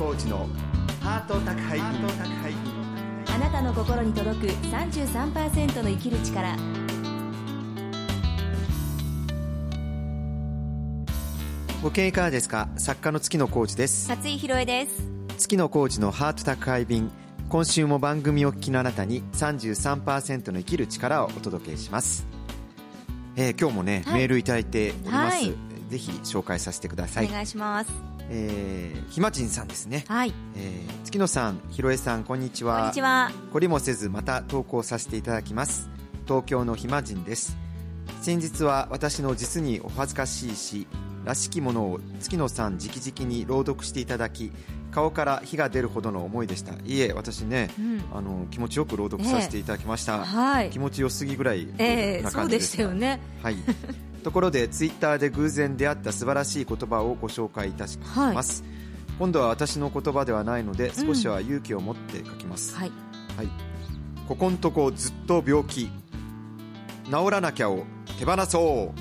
コーチのハート宅配便あなたの心に届く33%の生きる力。ご経営いかがですか？作家の月野コーチです。勝井宏恵です。月野コーチのハート宅配便。今週も番組を聞きのあなたに33%の生きる力をお届けします、えー今日もね、はい。メールいただいております、はい。ぜひ紹介させてください。お願いしますえー、ひまちんさんですね、はい。えー月野さんひろえさんこんにちは。こんにちは。懲りもせずまた投稿させていただきます。東京のひま人です。先日は私の実にお恥ずかしい詩らしきものを月野さん直々に朗読していただき顔から火が出るほどの思いでした。いえ私ね、うん。あの気持ちよく朗読させていただきました、はい。気持ちよすぎぐらいええなそうでしたよね。はいところでツイッターで偶然出会った素晴らしい言葉をご紹介いたします、今度は私の言葉ではないので少しは勇気を持って書きます、はい。はい、ここんとこずっと病気。治らなきゃを手放そ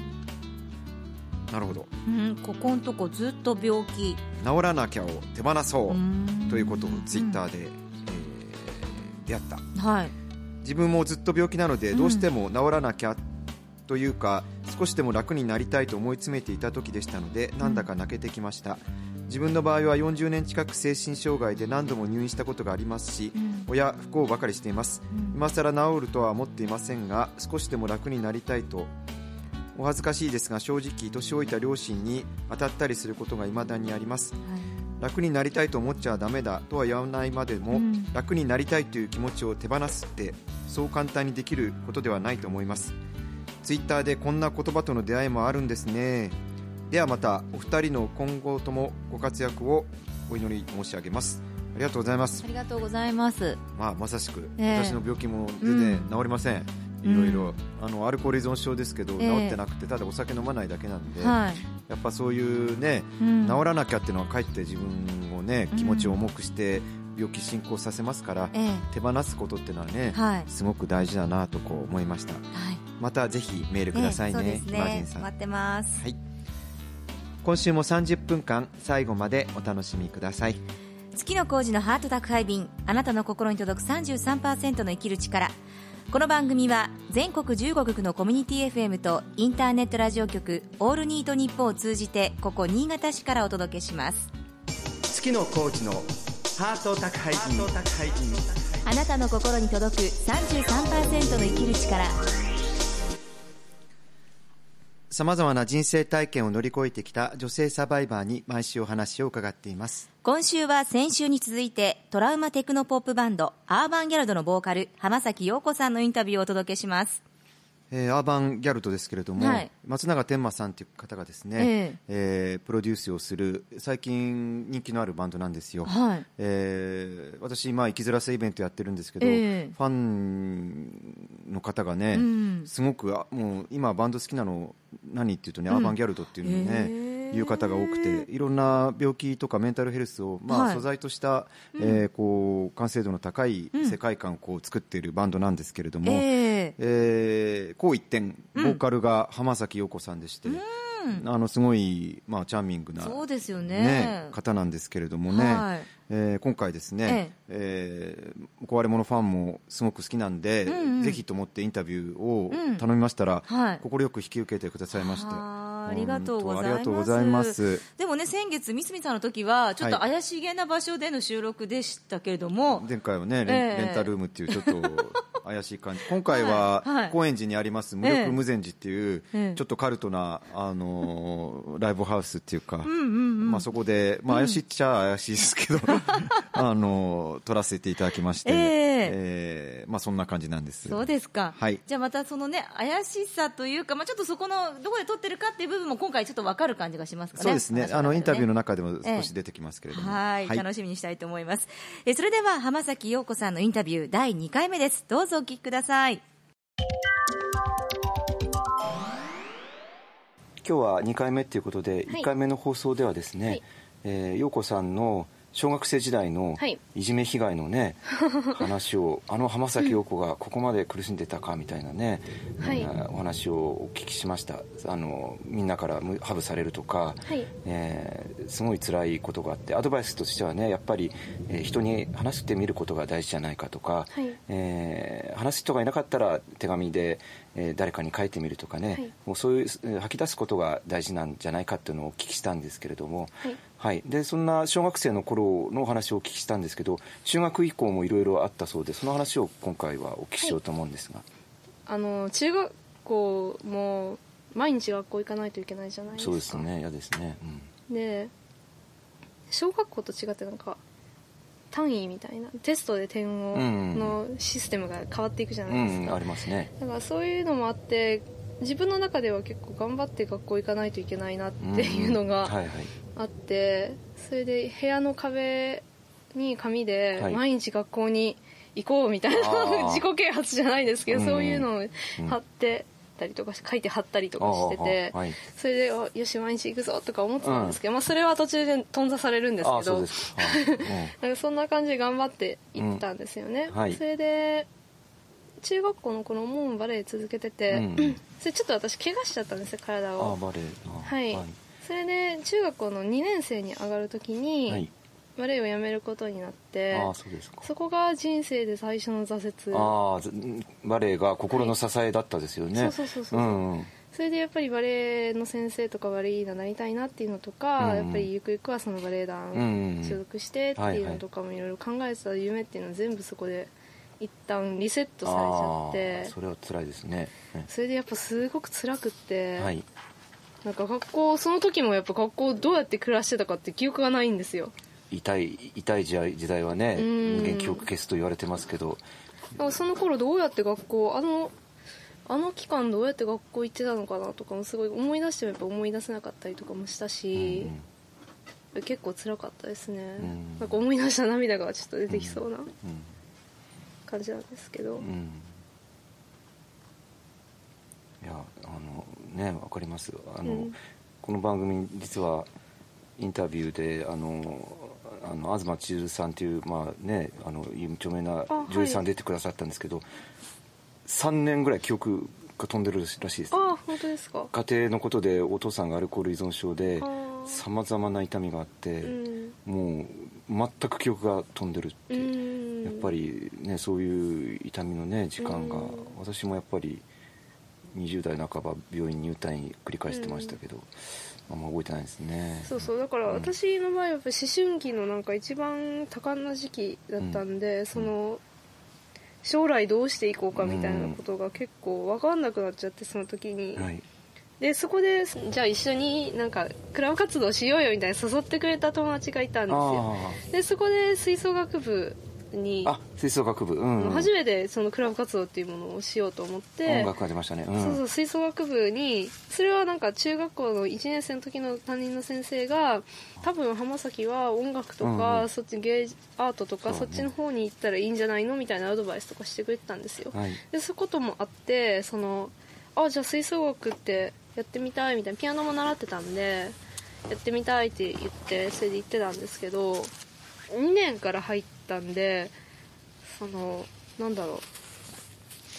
う。なるほど。うん。ここんとこずっと病気。治らなきゃを手放そう。ということをツイッターで、えー出会った。はい。自分もずっと病気なのでうん。どうしても治らなきゃというか少しでも楽になりたいと思い詰めていた時でしたのでなんだか泣けてきました。自分の場合は40年近く精神障害で何度も入院したことがありますしうん。親不幸ばかりしています。うん。今更治るとは思っていませんが少しでも楽になりたいとお恥ずかしいですが正直年老いた両親に当たったりすることが未だにあります。楽になりたいと思っちゃダメだとは言わないまでも、うん。楽になりたいという気持ちを手放すってそう簡単にできることではないと思いますツイッターでこんな言葉との出会いもあるんですね。ではまたお二人の今後ともご活躍をお祈り申し上げます。ありがとうございます。ありがとうございます。まあ、まさしく、ええ。私の病気も全然治りません、うん。いろいろあのアルコール依存症ですけど、ええ。治ってなくてただお酒飲まないだけなんで、はい。やっぱそういうね、うん。治らなきゃっていうのはかえって自分をねうん気持ちを重くして病気進行させますから、ええ。手放すことっていうのはね、はい。すごく大事だなとこう思いました。はい。またぜひメールくださいね,、ええそうですマージンさん。ね待ってます。はい。今週も30分間最後までお楽しみください。月の工事のハート宅配便あなたの心に届く33%の生きる力。この番組は全国15局のコミュニティ FM とインターネットラジオ局オールニートニッポンを通じてここ新潟市からお届けします。月のコーチのハート宅配便。あなたの心に届く33%の生きる力。さまざまな人生体験を乗り越えてきた女性サバイバーに毎週お話を伺っています。今週は先週に続いてトラウマテクノポップバンドアーバンギャルドのボーカル浜崎陽子さんのインタビューをお届けしますえーアーバンギャルトですけれども、はい。松永天馬さんという方がですね、えープロデュースをする最近人気のあるバンドなんですよ、はい。えー私、まあ、生きづらさイベントやってるんですけど、ええ。ファンの方がね、うん。すごくあもう今バンド好きなの何っていうとね、アーバンギャルドっていうのをね、へえいう方が多くていろんな病気とかメンタルヘルスを、まあはい。素材とした、えーこう完成度の高いうん。世界観をこう作っているバンドなんですけれども、ええ。えー、こう一点ボーカルが浜崎陽子さんでして、あのすごい、まあ、チャーミングな、そうですよね。ね方なんですけれどもね、はい。えー今回ですね、えー壊れ物ファンもすごく好きなんで、うんうん。ぜひと思ってインタビューをうん。頼みましたらはい。快く引き受けてくださいましてありがとうございます。でもね先月みすみさんの時はちょっと怪しげな場所での収録でしたけれども、前回はねレン,、ええ。レンタルームっていうちょっと怪しい感じ。今回ははいはい。高円寺にあります無ええ。力無前寺っていう、ええ。ちょっとカルトな、あのーライブハウスっていうか、そこで、まあ、怪しいっちゃ怪しいですけど、あのー撮らせていただきまして、えええーまあ、そんな感じなんです。そうですか、はい。じゃあまたそのね怪しさというか、まあ、ちょっとそこのどこで撮ってるかっていう部分も今回ちょっと分かる感じがしますかね。そうですね。話の中あのインタビューの中中でも少し出てきますけれども、はい。楽しみにしたいと思います。えそれでは浜崎陽子さんのインタビュー第2回目です。どうぞお聞きください。今日は2回目ということで、はい。1回目の放送ではですね、はい。えー陽子さんの、小学生時代のはい。いじめ被害のね、話をあの浜崎陽子がここまで苦しんでたかみたいなね、はい。えーお話をお聞きしました。あのみんなからむハブされるとか、はい。えーすごい辛いことがあってアドバイスとしてはねやっぱり、えー人に話してみることが大事じゃないかとか、はい。えー話す人がいなかったら手紙で、えー誰かに書いてみるとかね、はい。もうそういうえー吐き出すことが大事なんじゃないかっていうのをお聞きしたんですけれども、はい。はい、でそんな小学生の頃のお話をお聞きしたんですけど中学以降もいろいろあったそうでその話を今回はお聞きしようと思うんですが、あの中学校も毎日学校行かないといけないじゃないですか。そうですね。嫌ですね、うん。で小学校と違ってなんか単位みたいなテストで点を、うんのシステムが変わっていくじゃうないですか、ん、ありますね。だからそういうのもあって自分の中では結構頑張って学校行かないといけないなっていうのんがはいはいあってそれで部屋の壁に紙ではい。毎日学校に行こうみたいな、あー。自己啓発じゃないですけど、うん。そういうのを貼ってたりとか書いて貼ったりとかしてて、はい。それでおよし毎日行くぞとか思ってたんですけど、まあ、それは途中で頓挫されるんですけどそ なんかそんな感じで頑張って行ったんですよね、うん。はい。それで中学校の頃もバレエ続けてて、うん。それちょっと私怪我しちゃったんですよ体を。バレエ。あはい、それで中学校の2年生に上がる時に、はい。バレエをやめることになってああそうですか。そこが人生で最初の挫折。あバレエが心の支えだったですよね、そうそうそうそうう。んうん。それでやっぱりバレエの先生とかバレリーナになりたいなっていうのとか、うんやっぱりゆくゆくはそのバレエうん団うん。所属してっていうのとかもいろいろ考えてた夢っていうのは全部そこで一旦リセットされちゃっあてあそれは辛いですね、ねそれでやっぱすごく辛くって、はいなんか学校その時もやっぱ学校どうやって暮らしてたかって記憶がないんですよ。痛い痛い時代時代はねうん。人間記憶消すと言われてますけど。その頃どうやって学校あのあの期間どうやって学校行ってたのかなとかもすごい思い出してもやっぱ思い出せなかったりとかもしたし、結構辛かったですね、ん。なんか思い出した涙がちょっと出てきそうなうん。感じなんですけど、うんうん。いやあのねわかります。あの、うん。この番組実はインタビューであのあの東千鶴さんというまあねあの著名なあ女優さはいん出てくださったんですけど、3年ぐらい記憶が飛んでるらしいです。ああ本当ですか？家庭のことでお父さんがアルコール依存症でさまざまな痛みがあって、うん。もう全く記憶が飛んでるって、うん。やっぱりねそういう痛みのね時間が、うん。私もやっぱり20代半ば病院入退院繰り返してましたけど、あんま覚えてないですね。そうそうだから私の場合はやっぱ思春期のなんか一番多感な時期だったんで、その将来どうしていこうかみたいなことが結構分かんなくなっちゃってその時に、はい。でそこでじゃあ一緒になんかクラブ活動しようよみたいな誘ってくれた友達がいたんですよ。あでそこで吹奏楽部にああ吹奏楽部。うん、うん、初めてそのクラブ活動っていうものをしようと思って。音楽が出ましたね、うん、そうそう吹奏楽部にそれはなんか中学校の1年生の時の担任の先生が多分浜崎は音楽とか、うんうん。そっち芸アートとかそ,、っちの方に行ったらいいんじゃないのみたいなアドバイスとかしてくれてたんですよ、はい。でそういうこともあってそのあじゃあ吹奏楽ってやってみたいみたいなピアノも習ってたんでやってみたいって言ってそれで行ってたんですけど2年から入ったんでそのなんだろう。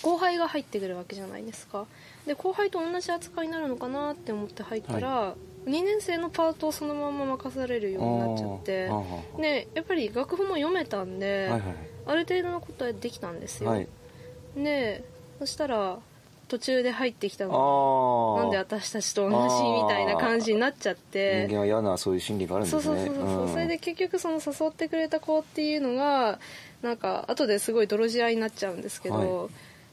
後輩が入ってくるわけじゃないですか。で後輩と同じ扱いになるのかなって思って入ったら、2年生のパートをそのまま任されるようになっちゃってでやっぱり楽譜も読めたんで、はいはい。ある程度のことはできたんですよ、はい。でそしたら途中で入ってきたあの。あなんで私たちと同じみたいな感じになっちゃって。人間は嫌なそういう心理があるんですね。そうそうそうそう、ん。それで結局その誘ってくれた子っていうのがなんか後ですごい泥仕合になっちゃうんですけど、は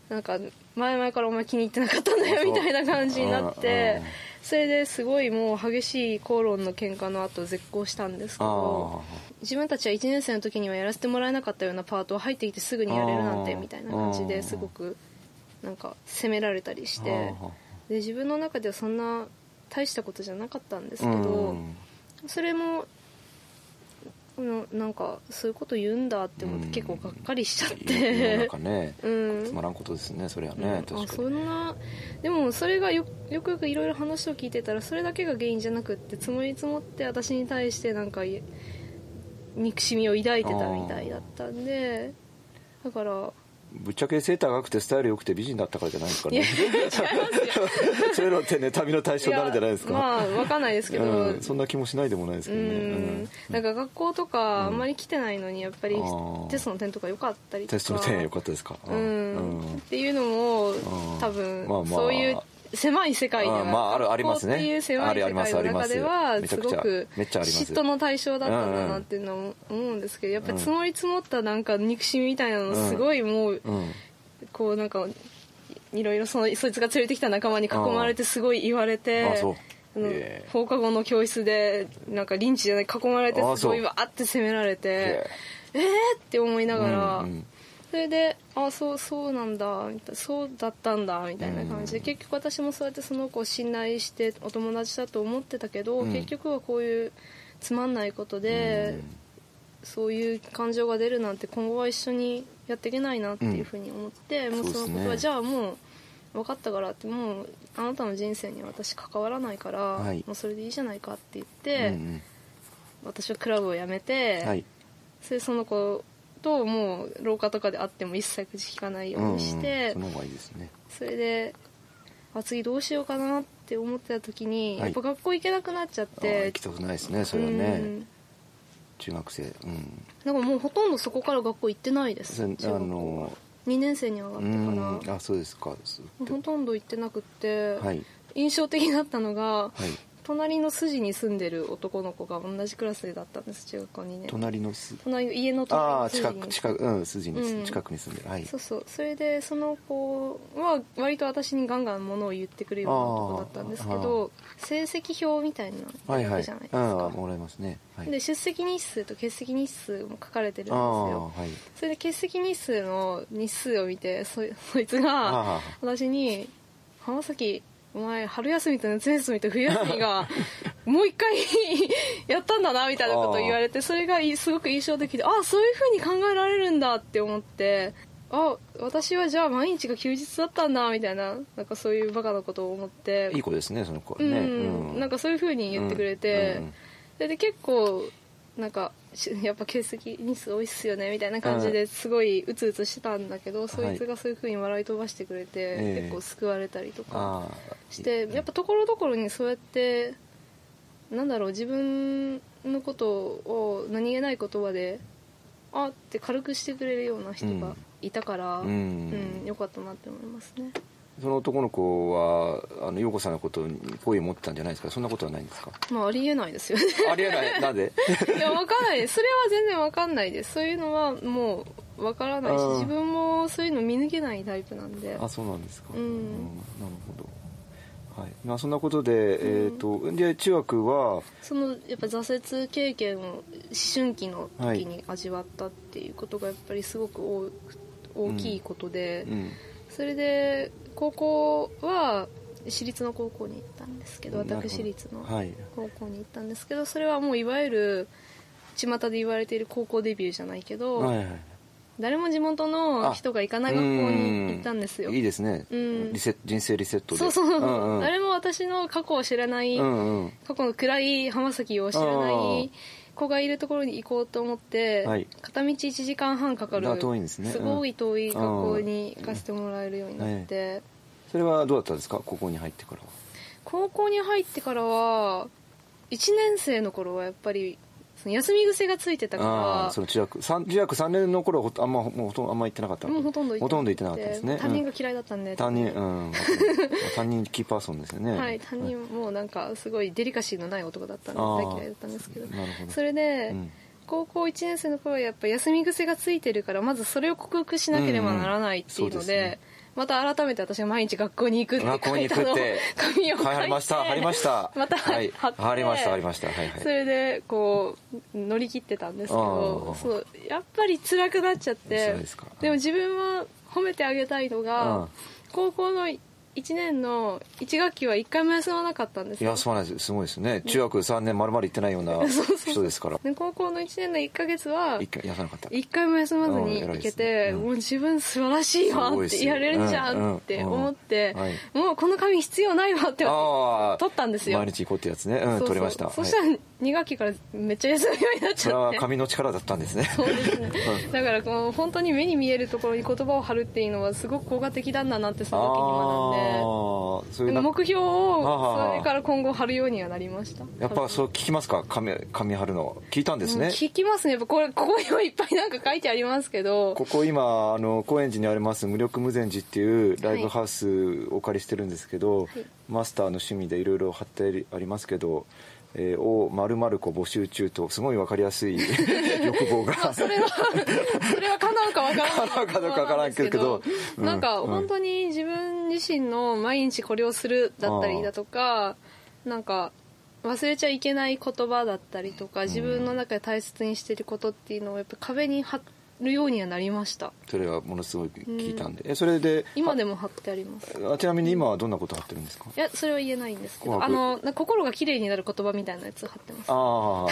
なんか前々からお前気に入ってなかったんだよみたいな感じになってんそれですごいもう激しい口論の喧嘩の後絶交したんですけどあ自分たちは1年生の時にはやらせてもらえなかったようなパートを入ってきてすぐにやれるなんてみたいな感じですごくなんか責められたりしあてで自分の中ではそんな大したことじゃなかったんですけど、うん。それもうんなんかそういうこと言うんだって思ってうん。結構がっかりしちゃっ世のて中ね うん。つまらんことですねそれはうん。ね、あそんなでもそれがよよくよくいろいろ話を聞いてたらそれだけが原因じゃなくって積もり積もって私に対してなんかい憎しみを抱いてたみたいだったんでだからぶっちゃけセーターが良くてスタイル良くて美人だったからじゃないですかね。そういうのってね旅の対象になるんじゃないですか。やまあわかんないですけど、うん、そんな気もしないでもないですうけどね、ん。なんか学校とかあんまり来てないのにやっぱりテストの点とか良かったりとか。テストの点良かったですか？うん。っていうのもん。多分まあまあ。そういう狭い世界ではあまああるありますねっていう狭い世界の中ではますごく嫉妬の対象だったんだなっていうのは思うんですけどやっぱり積もり積もったなんか憎しみみたいなのすごいもううんこうなんかいろいろそのそいつが連れてきた仲間に囲まれてすごい言われて放課後の教室でなんかリンチじゃない囲まれてあすごいわーって責められてへえ。ーって思いながら、それであそうそうなんだみたいなそうだったんだみたいな感じで、うん。結局私もそうやってその子を信頼してお友達だと思ってたけど、うん。結局はこういうつまんないことで、そういう感情が出るなんて今後は一緒にやっていけないなっていうふうに思って、もうそのことは、ね。じゃあもう分かったからってもうあなたの人生には私関わらないから、はい。もうそれでいいじゃないかって言っうんて、うん。私はクラブを辞めて、はい。それでその子ともう廊下とかで会っても一切口聞かないようにして、うんうん、その方がいいですね。それであ次どうしようかなって思ってた時に、はい。やっぱ学校行けなくなっちゃって。行きたくないですねそれはうねん。中学生うん。なんかもうほとんどそこから学校行ってないです。あの2年生に上がっうてから。んあそうですかほとんど行ってなくって、はい。印象的だったのがはい隣の筋に住んでる男の子が同じクラスだったんです中学校2年。隣のす。隣の家のああ隣の筋に。近く近くうん筋に、うん。近くに住んでる。はい。そうそう。それでその子は割と私にガンガンものを言ってくるような男だったんですけど成績表みたいなのはいはいやるじゃないですうんか、もらいますね。はい。で出席日数と欠席日数も書かれてるんですああよはい。それで欠席日数の日数を見てそそいつがああ私に「浜崎お前春休みと夏休みと冬休みが もう一回 やったんだな」みたいなことを言われてそれがいすごく印象的であそういうふうに考えられるんだって思ってあ私はじゃあ毎日が休日だったんだみたいななんかそういうバカなことを思って。いい子ですねその子はうん、ね、うん。なんかそういうふうに言ってくれて、うんうんそれで結構なんかし やっぱ欠席日数多いっすよねみたいな感じですごいうつうつしてたんだけど、そいつがそういうふうに笑い飛ばしてくれて、ええ。結構救われたりとかしてやっぱところどころにそうやってなんだろう自分のことを何気ない言葉であって軽くしてくれるような人がいたから、うん。うんよかったなって思いますね。その男の子はあの陽子さんのことに好意を持ってたんじゃないですか？そんなことはないんですか？まあありえないですよね。ありえない。なんで いや、わかんない。それは全然わかんないです。そういうのはもうわからないしうん、自分もそういうの見抜けないタイプなんで。あそうなんですか、うん。なるほど。はい。まあそんなことで、えっ、とで中学は？その、やっぱ挫折経験を思春期の時に味わったっていうことがやっぱりすごく大大きいことで、うんそれで、高校は私立の高校に行ったんですけど、私立のはい。高校に行ったんですけど、それはもういわゆる、巷で言われている高校デビューじゃないけど、はいはい誰も地元の人が行かない学校に行ったんですよ。ういいですね、うん。リセ人生リセットで。そうそう、んうん、誰も私の過去を知らない、うんうん。過去の暗い浜崎を知らない子がいるところに行こうと思って、はい。片道1時間半かかるあ遠いんですね。ごい遠い学校に行かせてもらえるようになって、それはどうだったんですか？高校に入ってからは。高校に入ってからは1年生の頃はやっぱりその休み癖がついてたあかあその中学三中学3年の頃はあんまもうほとんどあんま行ってなかったらもうほとんど行ってなかった。ですね。担任が嫌いだったんで、担任うん。担任キーパーソンですよね。はい、担任もなんかすごいデリカシーのない男だったんで大嫌いだったんですけど。なるほど。それで、うん。高校1年生の頃はやっぱ休み癖がついてるからまずそれを克服しなければならないっていうので,、また改めて私が毎日学校に行くって書いたの紙を書いて貼りました。貼りました。またはい。貼って貼りました貼りました。はいはい。それでこう乗り切ってたんですけどそうやっぱり辛くなっちゃって。でも自分は褒めてあげたいのが、うん。高校の1 1年の1学期は1回も休まなかったんです。よ休まないです。すごいですね。中学3年まるまる行ってないような 人ですから。で高校の1年の1ヶ月は一回休まなかった。1回も休まずに行けて、ねうん。もう自分素晴らしいわってやれるじゃんって思って、うんうん。はい。もうこの紙必要ないわって取ったんですよ。毎日行こうってやつね。うんそうそう。取りました。そしたら2学期からめっちゃ休むようになっちそれはゃって紙の力だったんですね。そうですね。だからこの本当に目に見えるところに言葉を貼るっていうのはすごく効果的なんだなってその時に学んで。目標をそれから今後貼るようにはなりました。やっぱそう聞きますか？紙紙貼るの。聞いたんですね、聞きますね。やっぱこれここにもいっぱいなんか書いてありますけど。ここ今あの高円寺にあります無力無前寺っていうライブハウスをお借りしてるんですけど、はい。マスターの趣味でいろいろ貼ってありますけど「えー、おまるまる子募集中」とすごい分かりやすい 欲望が。それは それは叶うかわからない叶うかど。うかわからんけど。うん。なんかうん。本当に自分自身の毎日これをするだったりだとかなんか忘れちゃいけない言葉だったりとか自分の中で大切にしてることっていうのをやっぱ壁に貼るようにはなりました。それはものすごい聞いたんで、えそれで今でも貼ってあります。あちなみに今はどんなこと貼ってるんですか？いやそれは言えないんですけど。紅あ白の心が綺麗になる言葉みたいなやつ貼ってます。あ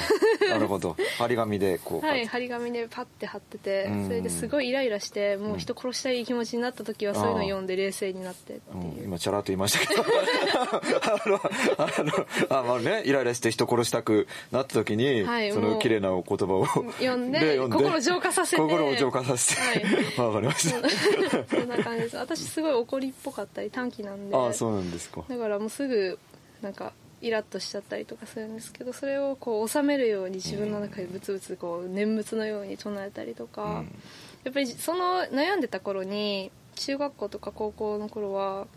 あなるほど。張り紙でこう、はい、張り紙でパッて貼っててうん。それですごいイライラしてもう人殺したい気持ちになった時はそういうの読んで冷静になってってう。んいう今チャラっと言いましたけど。あのあのあまあねイライラして人殺したくなった時に、はいその綺麗なお言葉を読んで読心浄化させて心を浄化させて。わ、かりました。そんな感じです。私すごい怒りっぽかったり短気なんで。ああそうなんですか。だからもうすぐなんかイラッとしちゃったりとかするんですけどそれをこう収めるように自分の中でブツブツこう念仏のように唱えたりとか、うん。やっぱりその悩んでた頃に中学校とか高校の頃は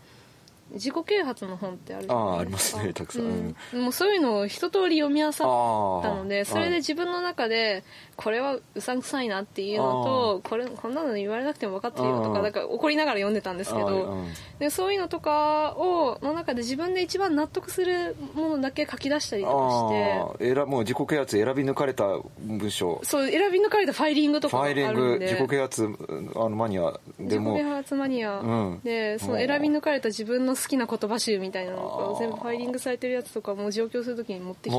自己啓発の本ってあるじゃないですか。ああありますねたくさん。うん。もうそういうのを一通り読み漁ったあのであそれで自分の中でこれはうさんくさいなっていうのとこれこんなの言われなくても分かってるよとかだから怒りながら読んでたんですけどうん。でそういうのとかをの中で自分で一番納得するものだけ書き出したりとかして選もう自己啓発選び抜かれた文章。そう選び抜かれたファイリングとフかがあァイリング自己啓発あのマニア自でも。己啓発マニア、うん。でその選び抜かれた自分の好きな言葉集みたいなのが全部ファイリングされてるやつとかも上京するときに持ってき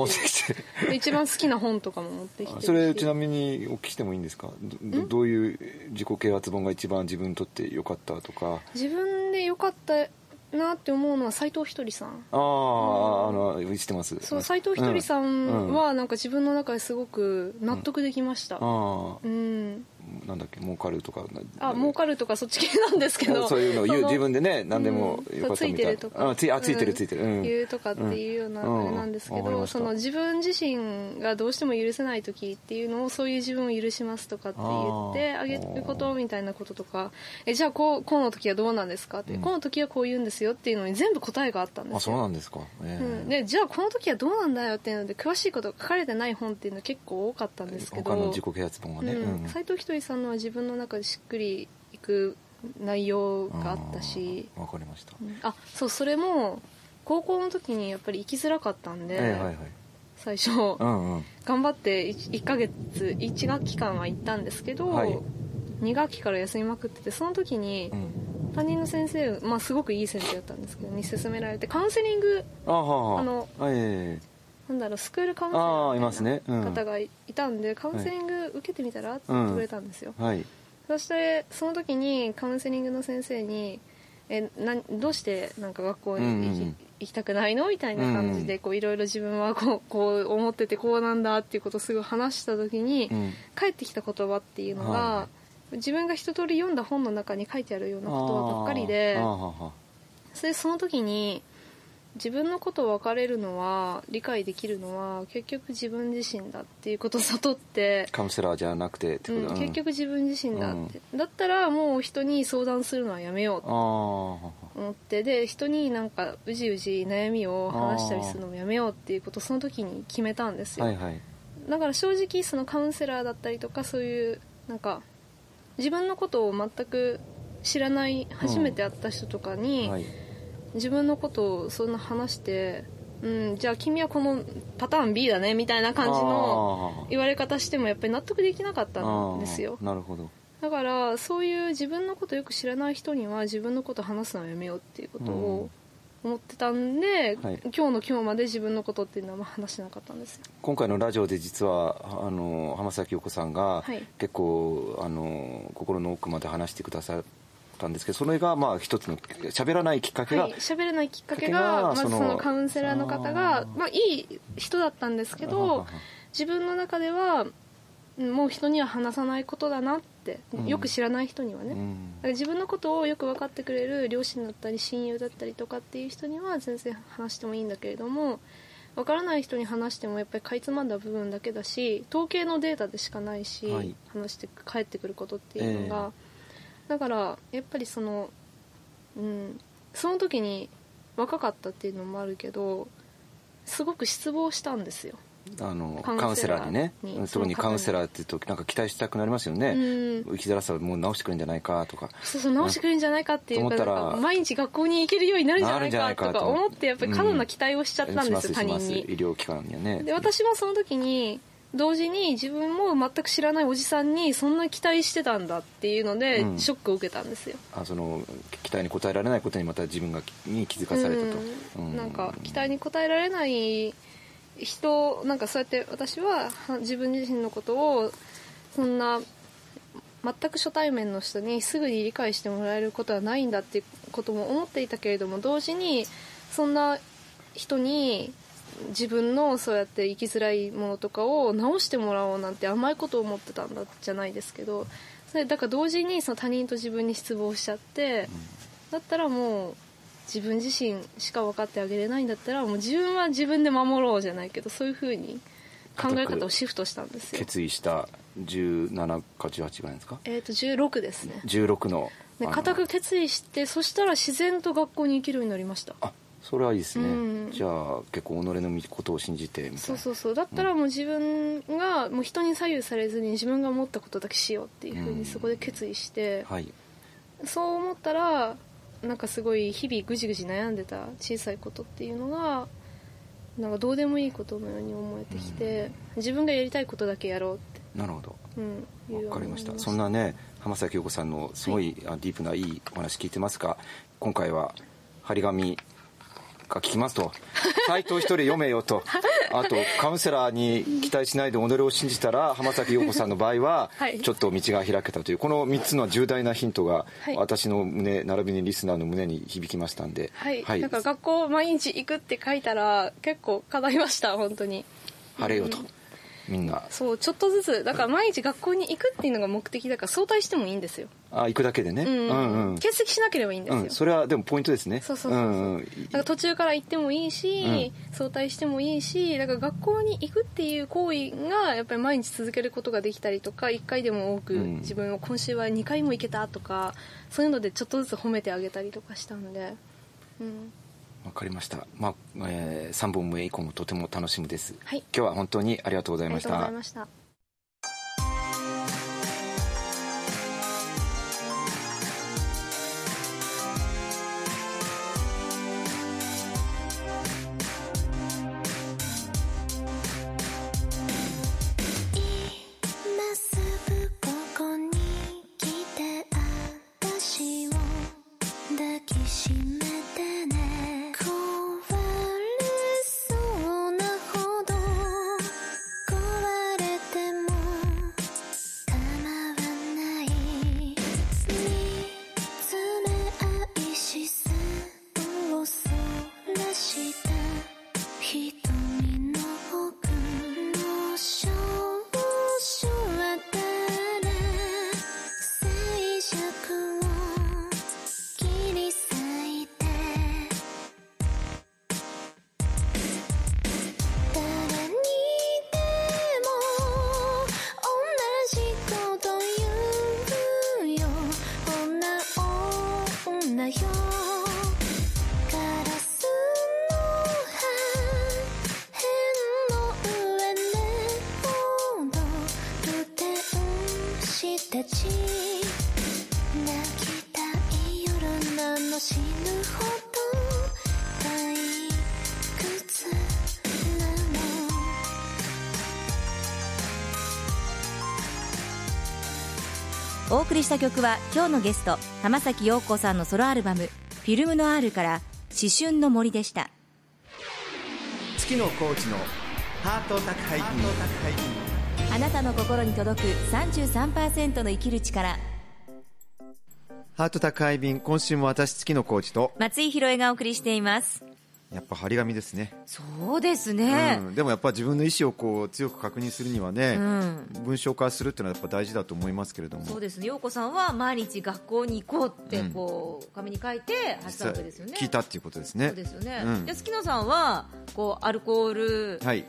て一番好きな本とかも持ってきて。それちなみにお聞きしてもいいんですか？どどういう自己啓発本が一番自分にとって良かったとか？自分で良かったなって思うのは斎藤ひとりさん。あああの知ってます？そう斎藤ひとりさんはなんか自分の中ですごく納得できました。ああうんなんだっけ儲かるとか。あ儲かるとかそっち系なんですけど。そういうのを言うそ自分でね何でもうんよかったみたいついてるとか。あついあついてるついてる。うん。言うとかっていうようなうん。あれなんですけど、うん。その自分自身がどうしても許せない時っていうのをそういう自分を許しますとかって言ってあげることみたいなこととか。えじゃあこうこうの時はどうなんですかって、うん。こうの時はこう言うんですよっていうのに全部答えがあったんですよ。あそうなんですか。ええ。うん、でじゃあこの時はどうなんだよっていうので詳しいことが書かれてない本っていうのは結構多かったんですけど。他の自己啓発本がね。うん。斎藤ひとりさんのは自分の中でしっくりいく内容があったし、わかりました。うん。あそうそれも高校の時にやっぱり行きづらかったんで、ええはいはい。最初。うんうん。頑張って 1, ヶ月1学期間は行ったんですけど、はい。2学期から休みまくっててその時にうん。担任の先生、まあ、すごくいい先生だったんですけどに勧められてカウンセリングあのあええなんだろうスクールカウンセラあーみたいうん。な方がいたんで、カウンセリング受けてみたらって言ってくれたんですよ、はい。そしてその時にカウンセリングの先生に「えなんどうしてなんか学校に行き,、うんうん。行きたくないの?」みたいな感じでこういろいろ自分はこうこう思っててこうなんだっていうことをすぐ話した時に、うん。返ってきた言葉っていうのが、は自分が一通り読んだ本の中に書いてあるような言葉ばっかりでそれでその時に自分のことを分かれるのは理解できるのは結局自分自身だっていうことを悟って、カウンセラーじゃなくてってこと？うん、結局自分自身だって、だったらもう人に相談するのはやめようと思ってで人になんかうじうじ悩みを話したりするのもやめようっていうことをその時に決めたんですよ、はいはい。だから正直そのカウンセラーだったりとかそういうなんか自分のことを全く知らない初めて会った人とかに、はい自分のことをそんな話して、うん、じゃあ君はこのパターン B だねみたいな感じの言われ方してもやっぱり納得できなかったんですよ。なるほど。だからそういう自分のことよく知らない人には自分のこと話すのはやめようっていうことを思ってたんで、はい。今日の今日まで自分のことっていうのはまあ話してなかったんですよ。今回のラジオで実はあの浜崎陽子さんがはい。結構、あの心の奥まで話してくださったんですけどそれがまあ一つの喋らないきっかけが、はい喋れないきっかけががまずそのカウンセラーの方がまあ、いい人だったんですけど自分の中ではうんもう人には話さないことだなって、うん。よく知らない人にはね、うん。だから自分のことをよく分かってくれる両親だったり親友だったりとかっていう人には全然話してもいいんだけれども分からない人に話してもやっぱりかいつまんだ部分だけだし統計のデータでしかないし、はい。話して返ってくることっていうのが、だからやっぱりそのうんその時に若かったっていうのもあるけどすごく失望したんですよ。あのカウンセラーに。ねにうん特にカウンセラーって言うとなんか期待したくなりますよね、うん。生きづらさをもう直してくれるんじゃないかとか。そうそう直してくれるんじゃないかっていうかか毎日学校に行けるようになるんじゃないかとか思ってやっぱり過度な期待をしちゃったんですよ、します他人します。医に。療機関にはね。で私もその時に同時に自分も全く知らないおじさんにそんな期待してたんだっていうので、うん。ショックを受けたんですよ。あその期待に応えられないことにまた自分がに気づかされたと、うん。うなんか期待に応えられない人なんかそうやって私はは自分自身のことをそんな全く初対面の人にすぐに理解してもらえることはないんだっていうことも思っていたけれども同時にそんな人に自分のそうやって生きづらいものとかを直してもらおうなんて甘いことを思ってたんだじゃないですけどそれだから同時にその他人と自分に失望しちゃって、だったらもう自分自身しか分かってあげれないんだったらもう自分は自分で守ろうじゃないけどそういうふうに考え方をシフトしたんですよ。決意した17か18ぐらいですか？えっ、と16ですね。16の固く決意してそしたら自然と学校に行けるようになりました。あそれはいいですね、うん。じゃあ結構己のことを信じてみたいな。そうそうそう。だったらもう自分がもう人に左右されずに自分が思ったことだけしようっていうふううん。にそこで決意して、はい。そう思ったらなんかすごい日々ぐじぐじ悩んでた小さいことっていうのがなんかどうでもいいことのように思えてきて、自分がやりたいことだけやろうって、なるほど。うん、わかりました。りそんなね浜崎陽子さんのすごい、あディープないいお話聞いてますが今回は張り紙が聞きますと。サイトを一人読めよと。あとカウンセラーに期待しないで己を信じたら浜崎陽子さんの場合ははい。ちょっと道が開けたというこの3つの重大なヒントがはい。私の胸並びにリスナーの胸に響きましたんで。はい、なんか学校毎日行くって書いたら結構叶いました本当に。晴れよとみんな。そうちょっとずつだから毎日学校に行くっていうのが目的だから早退してもいいんですよ、あ行くだけでね。うんうん。うん欠席しなければいいんですよ、うん、それはでもポイントですね。そうそうそうそう。んん。だから途中から行ってもいいし、早退してもいいしだから学校に行くっていう行為がやっぱり毎日続けることができたりとか1回でも多くうん。自分を今週は2回も行けたとかそういうのでちょっとずつ褒めてあげたりとかしたんで、うん、わかりました。まあ、えー、3本目以降もとても楽しみです。はい今日は本当にありがとうございました送りした曲は今日のゲスト浜崎陽子さんのソロアルバム「フィルムノアール」から「思春の森」でした。月野コーチのハート宅配便。あなたの心に届く33%の生きる力。ハート宅配便今週も私月野コーチと。松井宏恵がお送りしていますやっぱ張り紙ですね、そうですね、うん、でもやっぱ自分の意思をこう強く確認するにはね、うん。文章化するっていうのはやっぱ大事だと思いますけれども。そうですね。陽子さんは毎日学校に行こうってこう紙に書いて発したわけですよね。聞いたっていうことですね。そうですよね、うん。で月野さんはこうアルコールはい。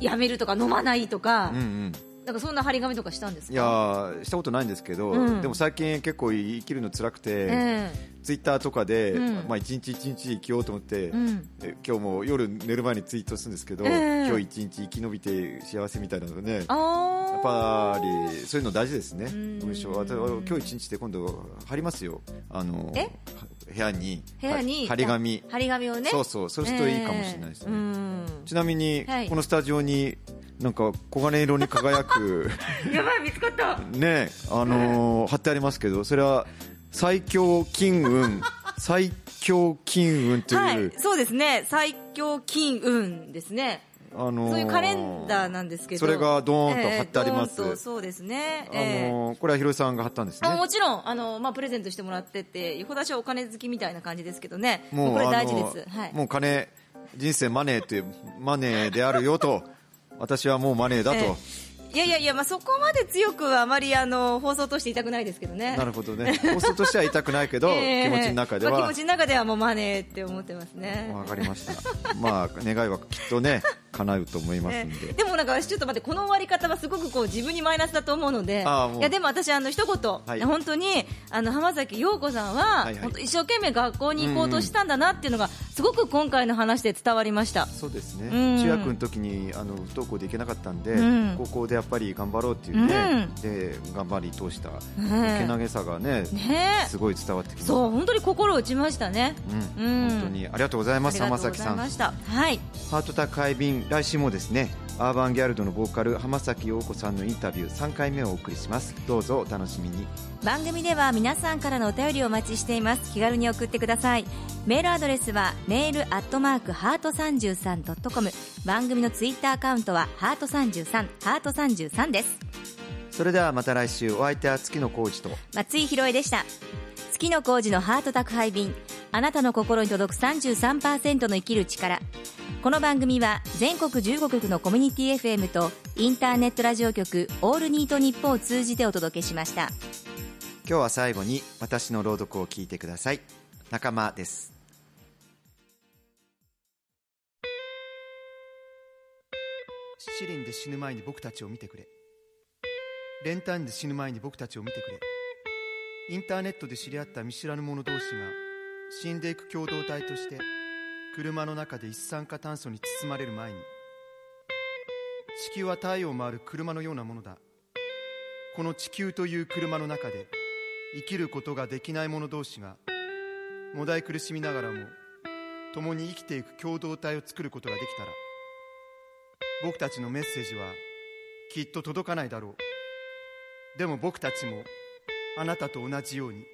やめるとか飲まないとか、うんうんなんかそんな張り紙とかしたんですか？いやーしたことないんですけど、うん。でも最近結構生きるの辛くて、えツイッターとかで、うん。まあ、一日一日生きようと思って、えうん。え今日も夜寝る前にツイートするんですけど、ええ。今日一日生き延びて幸せみたいなのねやっあぱりそういうの大事ですね。今日一日で今度貼りますよ。あのえ？部屋に部屋には張り紙。張り紙をね。そうそう。そうするといいかもしれないですね、ええうん。ちなみに、はい。このスタジオになんか黄金色に輝く やばい見つかった。ねあのー貼ってありますけどそれは最強金運 最強金運という、はい。そうですね。最強金運ですねあのーそういうカレンダーなんですけど。それがドーンと貼ってあります。えーそうですね、あええのー。これはひろさんが貼ったんですね。あもちろんあの、まあ、プレゼントしてもらっててよほだしはお金好きみたいな感じですけどね。もうこれ大事です、はい、もう金人生マネーってマネーであるよと私はもうマネーだと、ええいやいやいや、まあ、そこまで強くはあまりあの放送として言いたくないですけどね。なるほどね。放送としては言いたくないけど、ええ気持ちの中では、まあ気持ちの中ではもうマネーって思ってますね。わかりました。まあ願いはきっとね叶うと思いますんで、えでもなんかちょっと待ってこの終わり方はすごくこう自分にマイナスだと思うので。いやでも私あの一言、はい。本当にあの浜崎陽子さんは、はいはい。本当一生懸命学校に行こうとしたんだなっていうのがすごく今回の話で伝わりました。そうですね、うん。中学の時にあの不登校で行けなかったんで、うん。高校でやっぱり頑張ろうっていうね、うん。で頑張り通したえ。けなげさがね、ねえ。すごい伝わってきます。そう本当に心を打ちましたね。うん。うん本当にありがとうございます浜崎さん。はい。ハート宅配便来週もですねアーバンギャルドのボーカル浜崎陽子さんのインタビュー3回目をお送りします。どうぞお楽しみに。番組では皆さんからのお便りをお待ちしています。気軽に送ってください。メールアドレスはメールアットマークハート 33.com 番組のツイッターアカウントはハート33ハート33です。それではまた来週お相手は月野浩二と。松井宏恵でした。月野浩二のハート宅配便。あなたの心に届く33%の生きる力この番組は全国15局のコミュニティ FM とインターネットラジオ局オールニートニッポンを通じてお届けしました。今日は最後に私の朗読を聞いてください。仲間です。試練で死ぬ前に僕たちを見てくれ。練炭で死ぬ前に僕たちを見てくれ。インターネットで知り合った見知らぬ者同士が死んでいく共同体として車の中で一酸化炭素に包まれる前に地球は太陽を回る車のようなものだ。この地球という車の中で生きることができない者同士がもだい苦しみながらも共に生きていく共同体を作ることができたら僕たちのメッセージはきっと届かないだろう。でも僕たちもあなたと同じように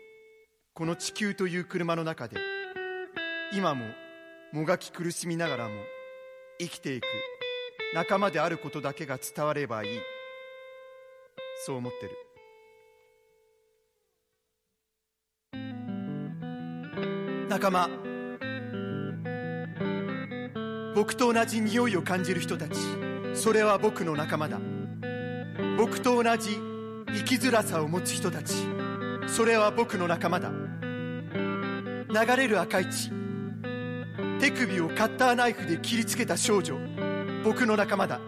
この地球という車の中で今ももがき苦しみながらも生きていく仲間であることだけが伝わればいい。そう思ってる。仲間。僕と同じ匂いを感じる人たち。それは僕の仲間だ。僕と同じ生きづらさを持つ人たち。それは僕の仲間だ。流れる赤い血。手首をカッターナイフで切りつけた少女。僕の仲間だ。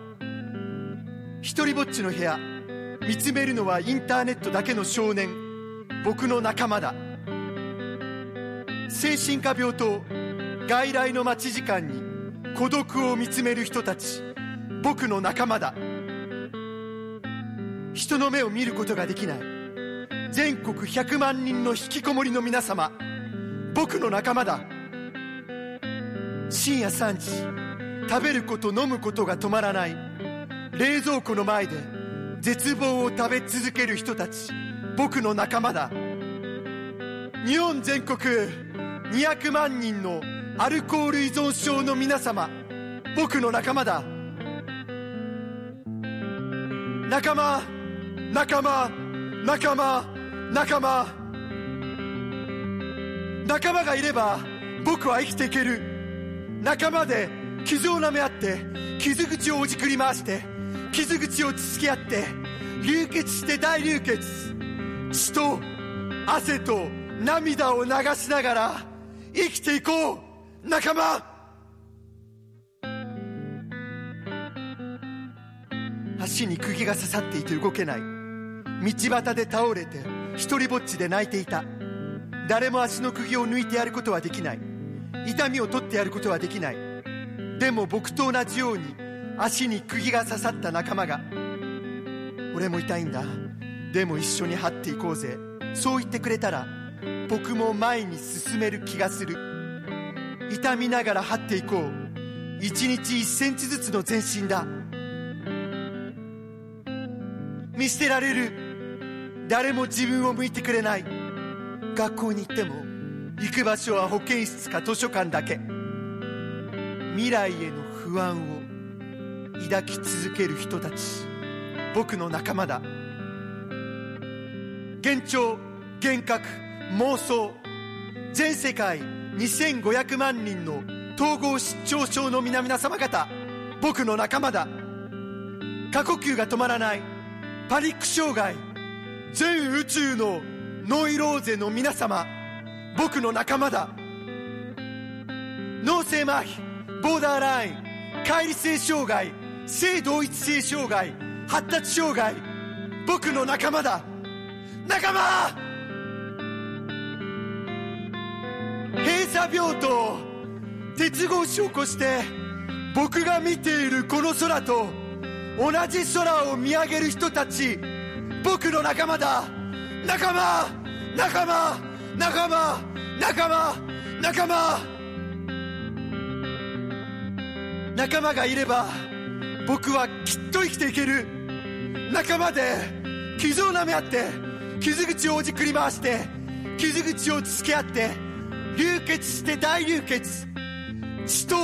一人ぼっちの部屋。見つめるのはインターネットだけの少年。僕の仲間だ。精神科病棟外来の待ち時間に。孤独を見つめる人たち。僕の仲間だ。人の目を見ることができない。全国100万人の引きこもりの皆様。僕の仲間だ。深夜3時食べること飲むことが止まらない。冷蔵庫の前で絶望を食べ続ける人たち僕の仲間だ。日本全国200万人のアルコール依存症の皆様僕の仲間だ。仲間仲間仲間仲間。仲間がいれば僕は生きていける。仲間で傷を舐め合って傷口をおじくり回して傷口をつつき合って流血して大流血。血と汗と涙を流しながら生きていこう仲間。足に釘が刺さっていて動けない。道端で倒れて一りぼっちで泣いていた。誰も足の釘を抜いてやることはできない。痛みを取ってやることはできない。でも僕と同じように足に釘が刺さった仲間が俺も痛いんだ。でも一緒に這っていこうぜ。そう言ってくれたら僕も前に進める気がする。痛みながら這っていこう。一日1センチずつの前進だ。見捨てられる。誰も自分を向いてくれない。学校に行っても行く場所は保健室か図書館だけ。未来への不安を抱き続ける人たち。僕の仲間だ。幻聴幻覚妄想。全世界2500万人の統合失調症の皆々様方。僕の仲間だ。過呼吸が止まらない。パニック障害。全宇宙のノイローゼの皆様。僕の仲間だ。脳性麻痺ボーダーライン乖離性障害性同一性障害発達障害僕の仲間だ。仲間!閉鎖病棟鉄格子を越して僕が見ているこの空と同じ空を見上げる人たち僕の仲間だ。仲間!仲間!仲間仲間仲間。仲間がいれば僕はきっと生きていける。仲間で傷を舐め合って傷口をおじくり回して傷口をつけ合って流血して大流血。血と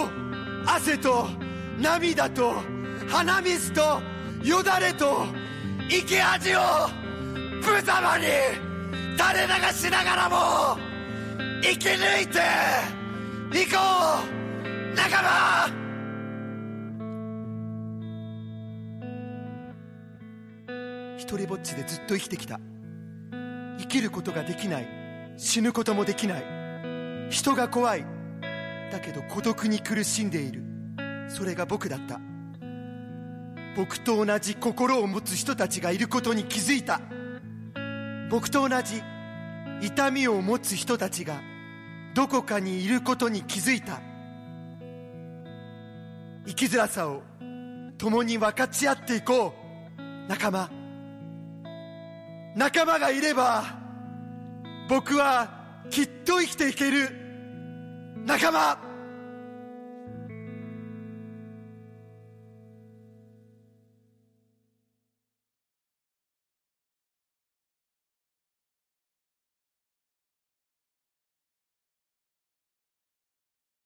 汗と涙と鼻水とよだれと生き恥を無様に。垂れ流しながらも生き抜いていこう仲間。一人ぼっちでずっと生きてきた。生きることができない。死ぬこともできない。人が怖い。だけど孤独に苦しんでいる。それが僕だった。僕と同じ心を持つ人たちがいることに気づいた。僕と同じ痛みを持つ人たちがどこかにいることに気づいた。生きづらさを共に分かち合っていこう。仲間。仲間がいれば僕はきっと生きていける。仲間。